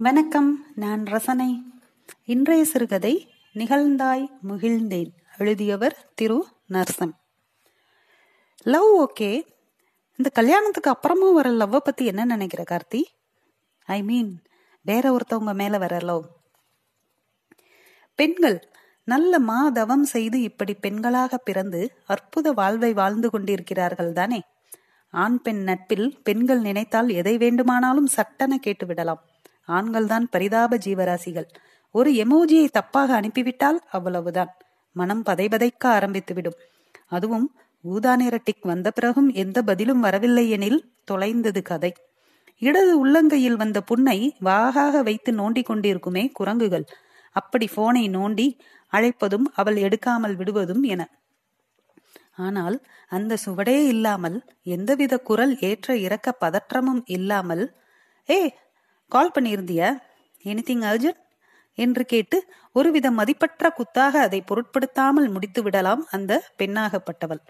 வணக்கம் நான் ரசனை. இன்றைய சிறுகதை நிகழ்ந்தாய் முகிழ்ந்தேன் எழுதியவர் திரு. நர்சம் லவ் ஓகே இந்த கல்யாணத்துக்கு அப்புறமும் வர லவ்வை பத்தி என்ன நினைக்கிற கார்த்தி? ஐ மீன் வேற ஒருத்தவங்க மேல வர லவ் பெண்கள் நல்ல மாதவம் செய்து இப்படி பெண்களாக பிறந்து அற்புத வாழ்வை வாழ்ந்து கொண்டிருக்கிறார்கள் தானே? ஆண் பெண் நட்பில் பெண்கள் நினைத்தால் எதை வேண்டுமானாலும் சட்டென கேட்டுவிடலாம். ஆண்கள்தான் பரிதாப ஜீவராசிகள். ஒரு எமோஜியை தப்பாக அனுப்பிவிட்டால் அவ்வளவுதான். மனம் பதைபதைக்க ஆரம்பித்துவிடும். அதுவும் ஊதா நிற டிக் வந்த பிறகும் எந்த பதிலும் வரவில்லை எனில் தொலைந்தது கதை. இடது உள்ளங்கையில் வந்த புண்ணை வாகாக வைத்து நோண்டி கொண்டிருக்குமே குரங்குகள். அப்படி போனை நோண்டி அழைப்பதும் அவள் எடுக்காமல் விடுவதும் என. ஆனால் அந்த சுவடே இல்லாமல் எந்தவித குரல் ஏற்ற இறக்க பதற்றமும் இல்லாமல் ஏ கால் பண்ணியிருந்தியா? எனிதிங் அர்ஜென்ட் என்று கேட்டு ஒருவித மதிப்பற்ற குத்தாக அதை பொருட்படுத்தாமல் முடித்து விடலாம் அந்த பெண்ணாகப்பட்டவள்.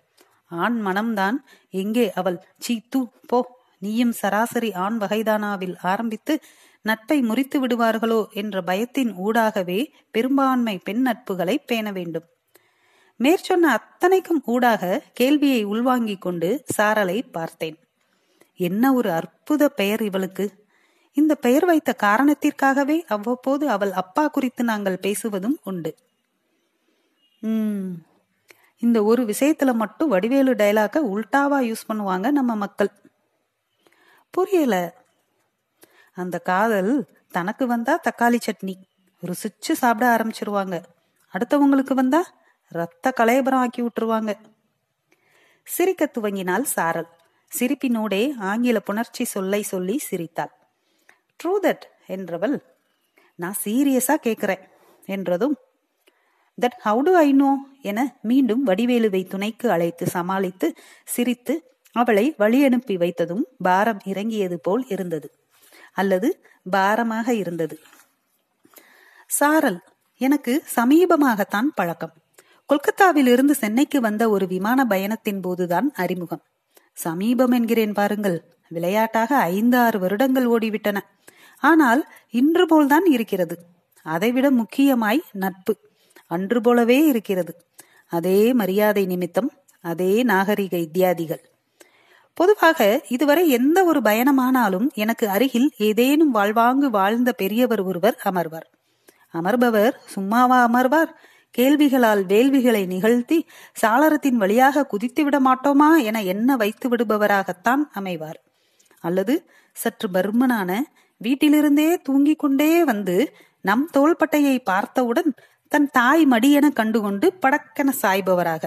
ஆண் மனம்தான். எங்கே அவள்? சீ தூ போ. நீயும் சராசரி ஆண் வகைதானாவில் ஆரம்பித்து நட்பை முறித்து விடுவார்களோ என்ற பயத்தின் ஊடாகவே பெரும்பான்மை பெண் நட்புகளை பேண வேண்டும். மேற்சொன்ன அத்தனைக்கும் ஊடாக கேள்வியை உள்வாங்கிக் கொண்டு சாரலை பார்த்தேன். என்ன ஒரு அற்புத பெயர் இவளுக்கு? இந்த பெயர் வைத்த காரணத்திற்காகவே அவ்வப்போது அவள் அப்பா குறித்து நாங்கள் பேசுவதும் உண்டு. உம். இந்த ஒரு விஷயத்துல மட்டும் வடிவேலு டைலாக உல்டாவா யூஸ் பண்ணுவாங்க நம்ம மக்கள். புரியல. அந்த காதல் தனக்கு வந்தா தக்காளி சட்னி ருசிச்சு சாப்பிட ஆரம்பிச்சிருவாங்க. அடுத்தவங்களுக்கு வந்தா ரத்த கலையபரம் ஆக்கி விட்டுருவாங்க. சிரிக்க துவங்கினாள் சாரல். சிரிப்பினோடே ஆங்கில புணர்ச்சி சொல்லை சொல்லி சிரித்தாள். ட்ரூ தட் என்றவள் நான் சீரியஸா கேக்குறேன் என்றதும் that how do I know என மீண்டும் வடிவேலுவை துணைக்கு அழைத்து சமாளித்து சிரித்து அவளை வழி அனுப்பி வைத்ததும் பாரம் இறங்கியது போல் இருந்தது. அல்லது பாரமாக இருந்தது. சாரல் எனக்கு சமீபமாகத்தான் பழக்கம். கொல்கத்தாவில் இருந்து சென்னைக்கு வந்த ஒரு விமான பயணத்தின் போதுதான் அறிமுகம். சமீபம் என்கிறேன் பாருங்கள். விளையாட்டாக ஐந்து ஆறு வருடங்கள் ஓடிவிட்டன. ஆனால் இன்று போல்தான் இருக்கிறது. அதைவிட முக்கியமாய் நட்பு அன்று போலவே இருக்கிறது. அதே மரியாதை நிமித்தம் அதே நாகரிக இத்தியாதிகள். பொதுவாக இதுவரை எந்த ஒரு பயணமானாலும் எனக்கு அருகில் ஏதேனும் வாழ்வாங்கு வாழ்ந்த பெரியவர் ஒருவர் அமர்வார். அமர்பவர் சும்மாவா அமர்வார்? கேள்விகளால் வேள்விகளை நிகழ்த்தி சாளரத்தின் வழியாக குதித்து விட மாட்டோமா என எண்ண வைத்து விடுபவராகத்தான் அமைவார். அல்லது சற்று பர்மனான வீட்டிலிருந்தே தூங்கிக் கொண்டே வந்து நம் தோள்பட்டையை பார்த்தவுடன் தன் தாய் மடியென கண்டுகொண்டு படக்கென சாய்பவராக.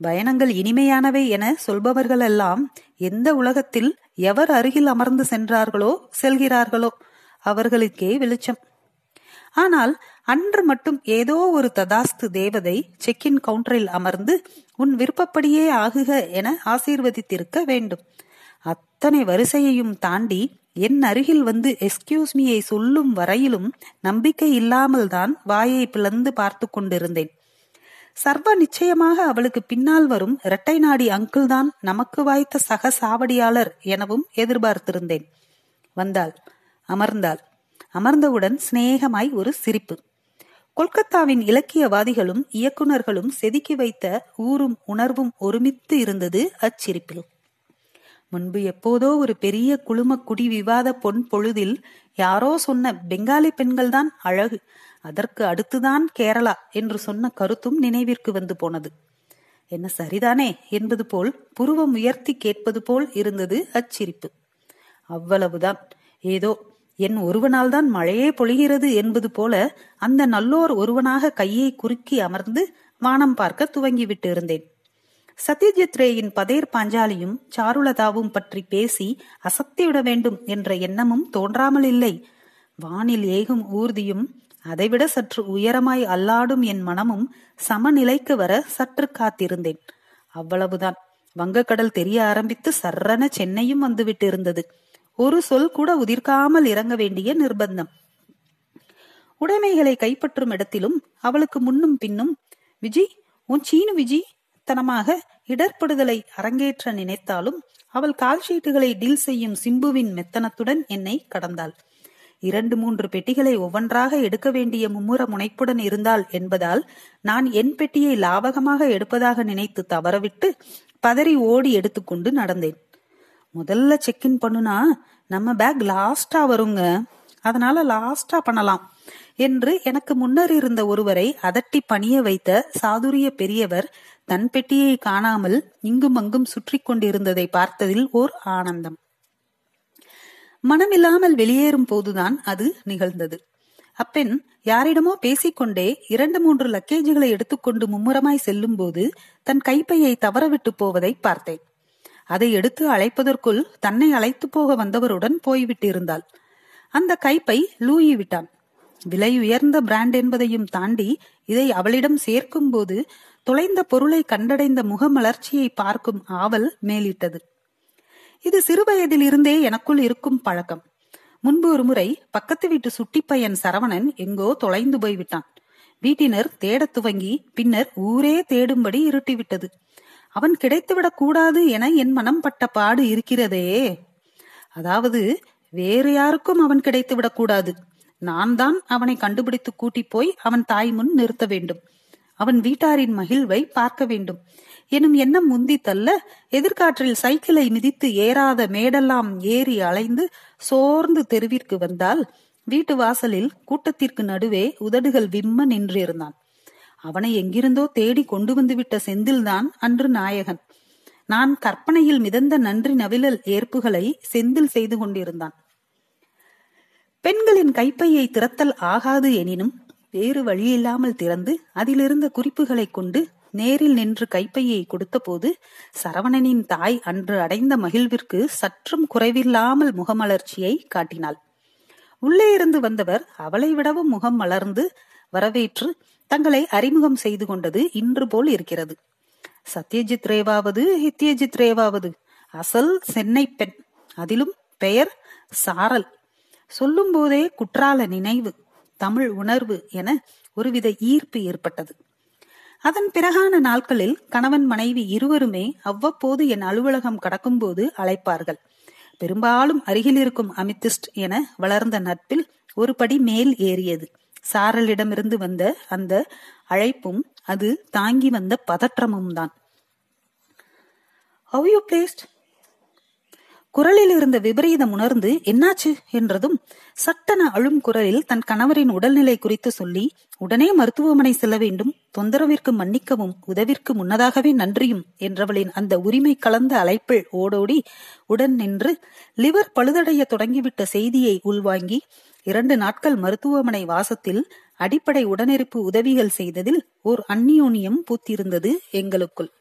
பயணங்கள் இனிமையானவை என சொல்பவர்கள் எல்லாம் எந்த உலகத்தில் எவர் அருகில் அமர்ந்து சென்றார்களோ செல்கிறார்களோ அவர்களுக்கே வெளிச்சம். ஆனால் அன்று மட்டும் ஏதோ ஒரு ததாஸ்து தேவதை செக்கின் கவுண்டரில் அமர்ந்து உன் விருப்பப்படியே ஆகுக என ஆசீர்வதித்திருக்க வேண்டும். அத்தனை வரிசையையும் தாண்டி என் அருகில் வந்து எஸ்கியூஸ் மீயை சொல்லும் வரையிலும் நம்பிக்கை இல்லாமல் தான் வாயை பிளந்து பார்த்து கொண்டிருந்தேன். சர்வ நிச்சயமாக அவளுக்கு பின்னால் வரும் இரட்டை நாடி அங்கிள் தான் நமக்கு வாய்த்த சக சாவடியாளர் எனவும் எதிர்பார்த்திருந்தேன். வந்தாள் அமர்ந்தாள். அமர்ந்தவுடன் சிநேகமாய் ஒரு சிரிப்பு. கொல்கத்தாவின் இலக்கியவாதிகளும் இயக்குநர்களும் செதுக்கி வைத்த ஊரும் உணர்வும் ஒருமித்து இருந்தது அச்சிரிப்பில். முன்பு எப்போதோ ஒரு பெரிய குழும குடி விவாத பொன் பொழுதில் யாரோ சொன்ன பெங்காலி பெண்கள்தான் அழகு அதற்கு அடுத்துதான் கேரளா என்று சொன்ன கருத்தும் நினைவிற்கு வந்து போனது. என்ன சரிதானே என்பது போல் புருவம் உயர்த்தி கேட்பது போல் இருந்தது அச்சிரிப்பு. அவ்வளவுதான். ஏதோ என் ஒருவனால் தான் மழையே பொழிகிறது என்பது போல அந்த நல்லோர் ஒருவனாக கையை குறுக்கி அமர்ந்து வானம் பார்க்க துவங்கிவிட்டு இருந்தேன். சத்யஜித் ரேயின் பதேர் பாஞ்சாலியும் சாருலதாவும் பற்றி பேசி அசத்திவிட வேண்டும் என்ற எண்ணமும் தோன்றாமல் இல்லை வானில் ஏகும் ஊர்தியும் அதைவிட சற்று உயரமாய் அல்லாடும் என் மனமும் சமநிலைக்கு வர சற்று காத்திருந்தேன். அவ்வளவுதான். வங்கக்கடல் தெரிய ஆரம்பித்து சர்ரன சென்னையும் வந்துவிட்டு இருந்தது ஒரு சொல் கூட உதிர்க்காமல் இறங்க வேண்டிய நிர்பந்தம். உடைமைகளை கைப்பற்றும் இடத்திலும் அவளுக்கு முன்னும் பின்னும் விஜி உன் சீனு விஜி தனமாக இடர்படுதலை அரங்கேற்ற நினைத்தாலும் அவள் கால் ஷீட்டுகளை டீல் செய்யும் சிம்புவின் மெத்தனத்துடன் என்னை கடந்தாள். இரண்டு மூன்று பெட்டிகளை ஒவ்வொன்றாக எடுக்க வேண்டிய மும்முர முனைப்புடன் இருந்தால் என்பதால் நான் என் பெட்டியை லாபகமாக எடுப்பதாக நினைத்து தவறவிட்டு பதறி ஓடி எடுத்துக்கொண்டு நடந்தேன். முதல்ல செக்இன் பண்ணுனா நம்ம பேக் லாஸ்டா வருங்க. அதனால லாஸ்டா பண்ணலாம். என்று எனக்கு முன்னர் இருந்த ஒருவரை அதட்டி பணிய வைத்த சாதுரிய பெரியவர் தன் பெட்டியை காணாமல் இங்கும் அங்கும் சுற்றி கொண்டிருந்ததை பார்த்ததில் ஓர் ஆனந்தம். மனமில்லாமல் வெளியேறும் போதுதான் அது நிகழ்ந்தது. அப்பெண் யாரிடமோ பேசிக்கொண்டே இரண்டு மூன்று லக்கேஜுகளை எடுத்துக்கொண்டு மும்முரமாய் செல்லும் போது தன் கைப்பையை தவறவிட்டு போவதை பார்த்தேன். அதை எடுத்து அழைப்பதற்குள் தன்னை அழைத்து போக வந்தவருடன் போய்விட்டிருந்தாள். அந்த கைப்பை லூயி விட்டான். விலை உயர்ந்த பிராண்ட் என்பதையும் தாண்டி இதை அவளிடம் சேர்க்கும் போது தொலைந்த பொருளை கண்டடைந்த முகமலர்ச்சியை பார்க்கும் ஆவல் மேலிட்டது. இது சிறுவயதில் இருந்தே எனக்குள் இருக்கும் பழக்கம். முன்பு ஒரு முறை பக்கத்து வீட்டு சுட்டி பையன் சரவணன் எங்கோ தொலைந்து போய்விட்டான் வீட்டினர் தேடத் துவங்கி பின்னர் ஊரே தேடும்படி இருட்டிவிட்டது. அவன் கிடைத்துவிடக் கூடாது என என் மனம் பட்ட பாடு இருக்கிறதே. அதாவது வேறு யாருக்கும் அவன் கிடைத்துவிடக் கூடாது நான் தான் அவனை கண்டுபிடித்து கூட்டி போய் அவன் தாய் முன் நிறுத்த வேண்டும். அவன் வீட்டாரின் மகிழ்வை பார்க்க வேண்டும். எனும் எண்ணம் முந்தி தள்ள எதிர்காற்றில் சைக்கிளை மிதித்து ஏறாத மேடெல்லாம் ஏறி அலைந்து சோர்ந்து தெருவிற்கு வந்தால் வீட்டு வாசலில் கூட்டத்திற்கு நடுவே உதடுகள் விம்ம நின்றிருந்தான். அவனை எங்கிருந்தோ தேடி கொண்டு வந்து விட்ட செந்தில்தான் அன்று நாயகன். நான் கற்பனையில் மிதந்த நன்றி நவிழல் ஏற்புகளை செந்தில் செய்து கொண்டிருந்தான். பெண்களின் கைப்பையை திறத்தல் ஆகாது எனினும் வேறு வழியில்லாமல் திறந்து அதிலிருந்த குறிப்புகளை கொண்டு நேரில் நின்று கைப்பையை கொடுத்தபோது சரவணனின் தாய் அன்று அடைந்த மகிழ்விற்கு சற்றும் குறைவில்லாமல் முகமலர்ச்சியை காட்டினாள். உள்ளே இருந்து வந்தவர் அவளை விடவும் முகம் மலர்ந்து வரவேற்று தங்களை அறிமுகம் செய்து கொண்டது இன்று போல் இருக்கிறது. சத்யஜித் ரேவாவது ஹித்யஜித் ரேவாவது அசல் சென்னை பெண். அதிலும் பெயர் சாரல். சொல்லும் போதே குற்றால நினைவு தமிழ் உணர்வு என ஒருவித ஈர்ப்பு ஏற்பட்டது. அதன் பிறகான நாட்களில் கணவன் மனைவி இருவருமே அவ்வப்போது என் அலுவலகம் கடக்கும்போது அழைப்பார்கள். பெரும்பாலும் அருகில் இருக்கும் அமித்திஸ்ட் என வளர்ந்த நட்பில் ஒரு படி மேல் ஏறியது. சாரலிடமிருந்து வந்த அந்த அழைப்பும் அது தாங்கி வந்த பதற்றமும் தான் ஹவ் யூ பிளேஸ்ட் குரலில் இருந்த விபரீதம் உணர்ந்து என்னாச்சு? என்றதும் சட்டன அழும் குரலில் தன் கணவரின் உடல்நிலை குறித்து சொல்லி உடனே மருத்துவமனை செல்ல வேண்டும். தொந்தரவிற்கு மன்னிக்கவும். உதவிற்கு முன்னதாகவே நன்றியும் என்றவளின் அந்த உரிமை கலந்த அழைப்பில் ஓடோடி உடன் நின்று லிவர் பழுதடைய தொடங்கிவிட்ட செய்தியை உள்வாங்கி இரண்டு நாட்கள் மருத்துவமனை வாசத்தில் அடிப்படை உடனிருப்பு உதவிகள் செய்ததில் ஓர் அந்நியோனியம் பூத்திருந்தது எங்களுக்குள்.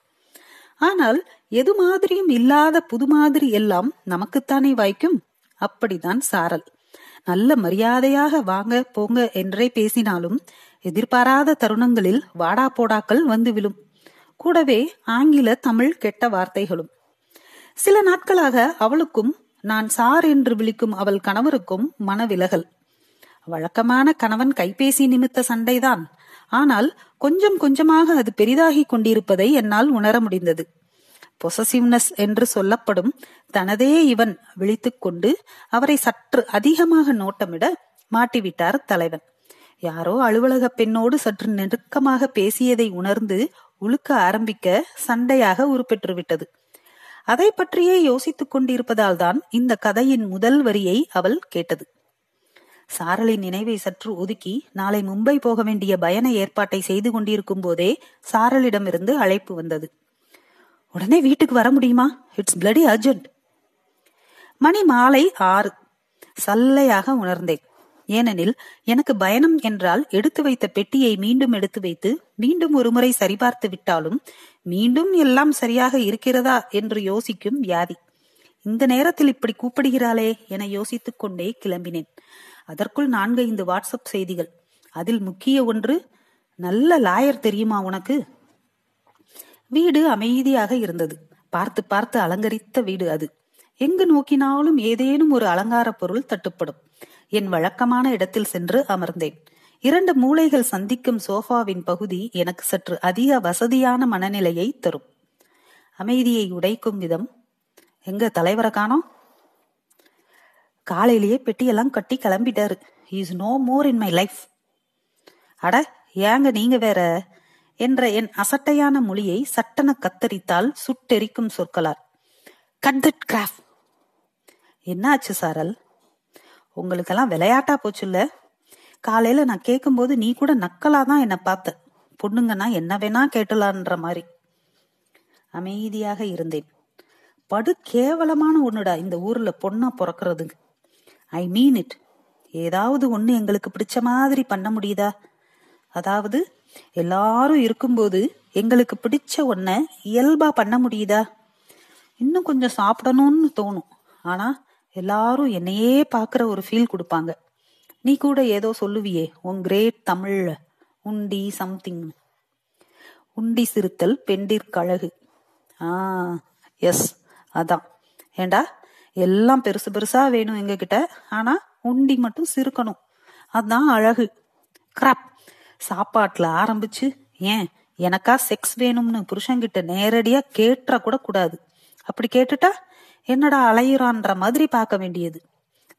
ஆனால் எது மாதிரியும் இல்லாத புது மாதிரி எல்லாம் நமக்குத்தானே வாய்க்கும்? அப்படிதான் சாரல். நல்ல மரியாதையாக வாங்க போங்க என்றே பேசினாலும் எதிர்பாராத தருணங்களில் வாடா போடாக்கள் வந்து விழும். கூடவே ஆங்கில தமிழ் கெட்ட வார்த்தைகளும். சில நாட்களாக அவளுக்கும் நான் சார் என்று விழிக்கும் அவள் கணவருக்கும் மனவிலகல். வழக்கமான கணவன் கைபேசி நிமித்த சண்டைதான். ஆனால் கொஞ்சம் கொஞ்சமாக அது பெரிதாகி கொண்டிருப்பதை என்னால் உணர முடிந்தது. பொசசிவ்னஸ் என்று சொல்லப்படும் தனதே இவன் விழித்துக் கொண்டு அவரை சற்று அதிகமாக நோட்டமிட மாட்டிவிட்டார் தலைவன். யாரோ அலுவலக பெண்ணோடு சற்று நெருக்கமாக பேசியதை உணர்ந்து உழுக்க ஆரம்பிக்க சண்டையாக உருப்பெற்றுவிட்டது. அதை பற்றியே யோசித்துக் கொண்டிருப்பதால் தான் இந்த கதையின் முதல் வரியை அவள் கேட்டது. சாரலின் நினைவை சற்று ஒதுக்கி நாளை மும்பை போக வேண்டிய பயண ஏற்பாட்டை செய்து கொண்டிருக்கும் போதே சாரலிடமிருந்து அழைப்பு வந்தது. உடனே வீட்டுக்கு வர முடியுமா? இட்ஸ் பிளடி அர்ஜென்ட் மணி மாலை ஆறு. சல்லையாக உணர்ந்தேன். ஏனெனில் எனக்கு பயணம் என்றால் எடுத்து வைத்த பெட்டியை மீண்டும் எடுத்து வைத்து மீண்டும் ஒருமுறை சரிபார்த்து விட்டாலும் மீண்டும் எல்லாம் சரியாக இருக்கிறதா என்று யோசிக்கும் வியாதி. இந்த நேரத்தில் இப்படி கூப்பிடுகிறாளே என யோசித்துக் கொண்டே கிளம்பினேன். அதற்குள் நான்கைந்து வாட்ஸ்அப் செய்திகள். அதில் முக்கிய ஒன்று நல்ல லாயர் தெரியுமா உனக்கு? வீடு அமைதியாக இருந்தது. பார்த்து பார்த்து அலங்கரித்த வீடு அது. எங்கு நோக்கினாலும் ஏதேனும் ஒரு அலங்கார பொருள் தட்டுப்படும். என் வழக்கமான இடத்தில் சென்று அமர்ந்தேன். இரண்டு மூளைகள் சந்திக்கும் சோஃபாவின் பகுதி எனக்கு சற்று அதிக வசதியான மனநிலையை தரும். அமைதியை உடைக்கும் விதம். எங்க தலைவரை காணோம்? காலையிலேயே பெட்டியெல்லாம் கட்டி கிளம்பிட்டாரு. Is no more in my life அட ஏங்க நீங்க வேற? என்ற என் அசட்டையான மொழியை சட்டன கத்தரித்தால் சுட்டெரிக்கும் சொற்களார். கட் தட் கிராஃப் என்னாச்சு சாரல்? உங்களுக்கெல்லாம் விளையாட்டா போச்சுல்ல? காலையில நான் கேட்கும்போது நீ கூட நக்கலா தான் என்ன பார்த்த. பொண்ணுங்கன்னா என்ன வேணா கேட்டலான்ற மாதிரி. அமைதியாக இருந்தேன். படு கேவலமான ஒண்ணுடா இந்த ஊர்ல பொண்ணா பிறக்கிறது ஐ மீன் இட் ஏதாவது ஒன்று எங்களுக்கு பிடிச்ச மாதிரி பண்ண முடியுதா? அதாவது எல்லாரும் இருக்கும்போது எங்களுக்கு பிடிச்ச ஒன்ன இயல்பா பண்ண முடியுதா? இன்னும் கொஞ்சம் சாப்பிடணும்னு தோணும். ஆனா எல்லாரும் என்னையே பாக்குற ஒரு ஃபீல் கொடுப்பாங்க. நீ கூட ஏதோ சொல்லுவியே உன் கிரேட் தமிழ்ல உண்டி சம்திங் உண்டி சிறுத்தல் பெண்டிற்கழகு ஆ எஸ் அதான். ஏண்டா எல்லாம் பெருசு பெருசா வேணும் எங்ககிட்ட. ஆனா உண்டி மட்டும் சிறுக்கணும். அதுதான் அழகு. கிராப் சாப்பாட்டுல ஆரம்பிச்சு ஏன் எனக்கா செக்ஸ் வேணும்னு புருஷன்கிட்ட நேரடியா கேட்டுற கூட கூடாது. அப்படி கேட்டுட்டா என்னடா அலையுறான்ற மாதிரி பார்க்க வேண்டியது.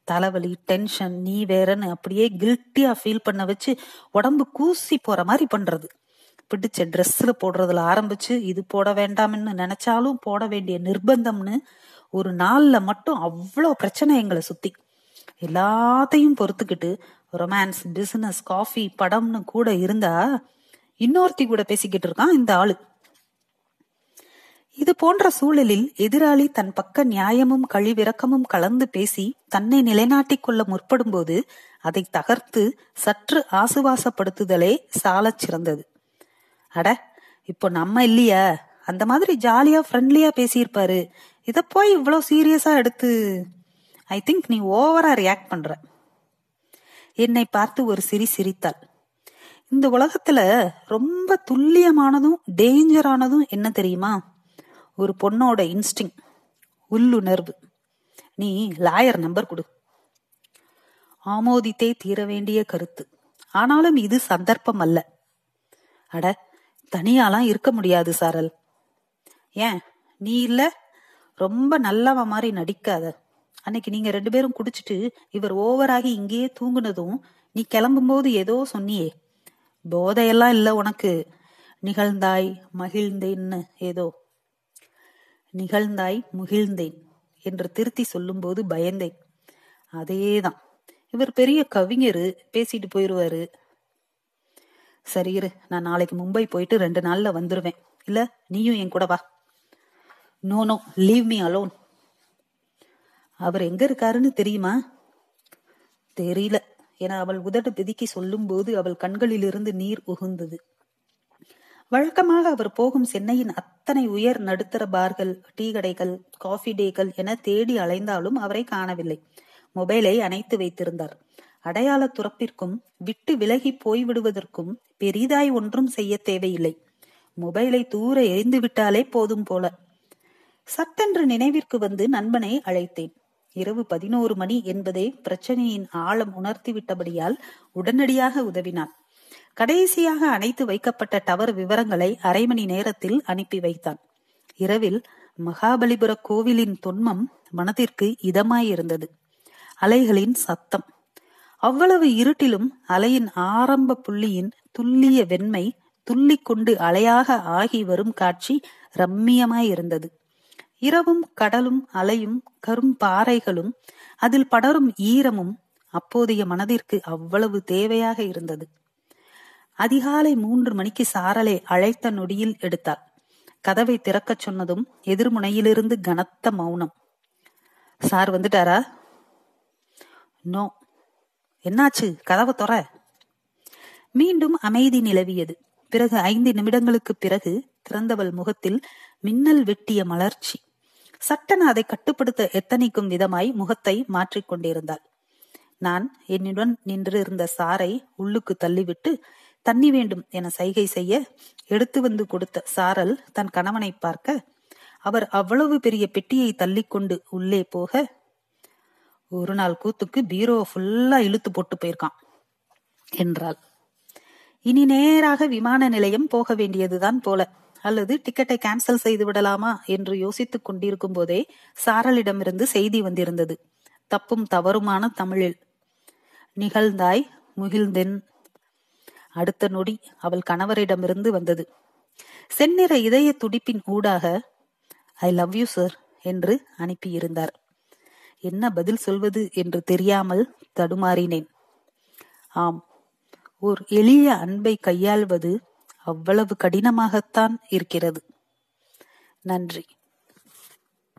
தலைவலி டென்ஷன் நீ வேறன்னு அப்படியே கில்ட்டியா ஃபீல் பண்ண வச்சு உடம்பு கூசி போற மாதிரி பண்றது. பிடிச்ச ட்ரெஸ்ல போடுறதுல ஆரம்பிச்சு இது போட வேண்டாம்னு நினைச்சாலும் போட வேண்டிய நிர்பந்தம்னு ஒரு நாள்ல மட்டும் அவ்வளோ பிரச்சனை எங்களை சுத்தி. எல்லாத்தையும் பொறுத்துக்கிட்டு ரொமான்ஸ் பிசினஸ் காஃபி படம்னு கூட இருந்தா இன்னொருத்தி கூட பேசிக்கிட்டு இருக்கான் இந்த ஆளு. இது போன்ற சூழலில் எதிராளி தன் பக்க நியாயமும் கழிவிறக்கமும் கலந்து பேசி தன்னை நிலைநாட்டிக் கொள்ள முற்படும்போது அதை தகர்த்து சற்று ஆசுவாசப்படுத்துதலே சாலச் சிறந்தது. அட இப்போ நம்ம இல்லையா. அந்த மாதிரி ஜாலியா ஃப்ரெண்ட்லியா பேசியிருப்பாரு. இத போய் இவ்வளவு சீரியஸா எடுத்து ஐ திங்க் நீ ஓவரா ரியாக்ட் பண்ற. என்னை பார்த்து ஒரு சிரி சிரித்தாள். இந்த உலகத்துல ரொம்ப துல்லியமானதும் டேஞ்சரானதும் என்ன தெரியுமா? ஒரு பொண்ணோட இன்ஸ்டிங் உள்ளுணர்வு. நீ லாயர் நம்பர் கொடு. ஆமோதித்தே தீர வேண்டிய கருத்து. ஆனாலும் இது சந்தர்ப்பம் அல்ல. அட தனியாலாம் இருக்க முடியாது சாரல். ஏன்? நீ இல்லை? ரொம்ப நல்லவ மாதிரி நடிக்காத. அன்னைக்கு நீங்க ரெண்டு பேரும் குடிச்சிட்டு இவர் ஓவராகி இங்கேயே தூங்குனதும் நீ கிளம்பும்போது ஏதோ சொன்னியே. போதையெல்லாம் இல்ல உனக்கு. நிகழ்ந்தாய் மகிழ்ந்தேன்னு ஏதோ. நிகழ்ந்தாய் முகிழ்ந்தேன் என்று திருத்தி சொல்லும்போது பயந்தேன். அதேதான். இவர் பெரிய கவிஞர் பேசிட்டு போயிருவாரு. சரி இரு நான் நாளைக்கு மும்பை போயிட்டு ரெண்டு நாள்ல வந்துருவேன். இல்ல நீயும் என் கூட வா. No no leave me alone அவர் எங்க இருக்காருன்னு தெரியுமா? தெரியல. என அவள் உதடு பிதுக்கி சொல்லும் போது அவள் கண்களிலிருந்து நீர் உகுந்தது. வழக்கமாக அவர் போகும் சென்னையின் அத்தனை உயர் நடுத்தர பார்கள் டீ கடைகள் காஃபி டேகள் என தேடி அலைந்தாலும் அவரை காணவில்லை. மொபைலை அணைத்து வைத்திருந்தார். அடையாள துறப்பிற்கும் விட்டு விலகி போய்விடுவதற்கும் பெரிதாய் ஒன்றும் செய்ய தேவையில்லை. மொபைலை தூர எரிந்து விட்டாலே போதும் போல. சட்டென்று நினைவிற்கு வந்து நண்பனை அழைத்தேன். இரவு பதினோரு மணி என்பதே பிரச்சனையின் ஆழம் உணர்த்திவிட்டபடியால் உடனடியாக உதவினான். கடைசியாக அணைத்து வைக்கப்பட்ட டவர் விவரங்களை அரை மணி நேரத்தில் அனுப்பி வைத்தான். இரவில் மகாபலிபுர கோவிலின் தொன்மம் மனதிற்கு இதமாயிருந்தது. அலைகளின் சத்தம். அவ்வளவு இருட்டிலும் அலையின் ஆரம்ப புள்ளியின் துல்லிய வெண்மை துள்ளி கொண்டு அலையாக ஆகி வரும் காட்சி ரம்மியமாயிருந்தது. இரவும் கடலும் அலையும் கரும் பாறைகளும் அதில் படரும் ஈரமும் அப்போதைய மனதிற்கு அவ்வளவு தேவையாக இருந்தது. அதிகாலை மூன்று மணிக்கு சாரலை அழைத்த நொடியில் எடுத்தாள். கதவை திறக்கச் சொன்னதும் எதிர்முனையிலிருந்து கனத்த மௌனம். சார் வந்துட்டாரா? நோ. என்னாச்சு? கதவை தொற. மீண்டும் அமைதி நிலவியது. பிறகு ஐந்து நிமிடங்களுக்கு பிறகு திறந்தவள் முகத்தில் மின்னல் வெட்டிய மலர்ச்சி. சட்டன அதை கட்டுப்படுத்த எத்தனைக்கும் விதமாய் முகத்தை மாற்றிக் கொண்டிருந்தாள். நான் என்னுடன் நின்று இருந்த சாரை உள்ளுக்கு தள்ளிவிட்டு தண்ணி வேண்டும் என சைகை செய்ய எடுத்து வந்து கொடுத்த சாரல் தன் கணவனை பார்க்க அவர் அவ்வளவு பெரிய பெட்டியை தள்ளிக்கொண்டு உள்ளே போக ஒரு நாள் கூத்துக்கு பீரோ ஃபுல்லா இழுத்து போட்டு போயிருக்கான் என்றாள். இனி நேராக விமான நிலையம் போக வேண்டியதுதான் போல. அல்லது டிக்கெட்டை கேன்சல் செய்து விடலாமா என்று யோசித்துக் கொண்டிருக்கும் போதே சாரலிடமிருந்து செய்தி வந்திருந்தது. தப்பும் தவறுமான தமிழில். நிகழ்ந்தாய் முகிழ்ந்தென். அடுத்த நொடி அவள் கணவரிடமிருந்து வந்தது. செந்நிற இதய துடிப்பின் ஊடாக ஐ லவ் யூ சார் என்று அனுப்பியிருந்தார். என்ன பதில் சொல்வது என்று தெரியாமல் தடுமாறினேன். ஆம் ஓர் எளிய அன்பை கையாள்வது அவ்வளவு கடினமாகத்தான் இருக்கிறது. நன்றி.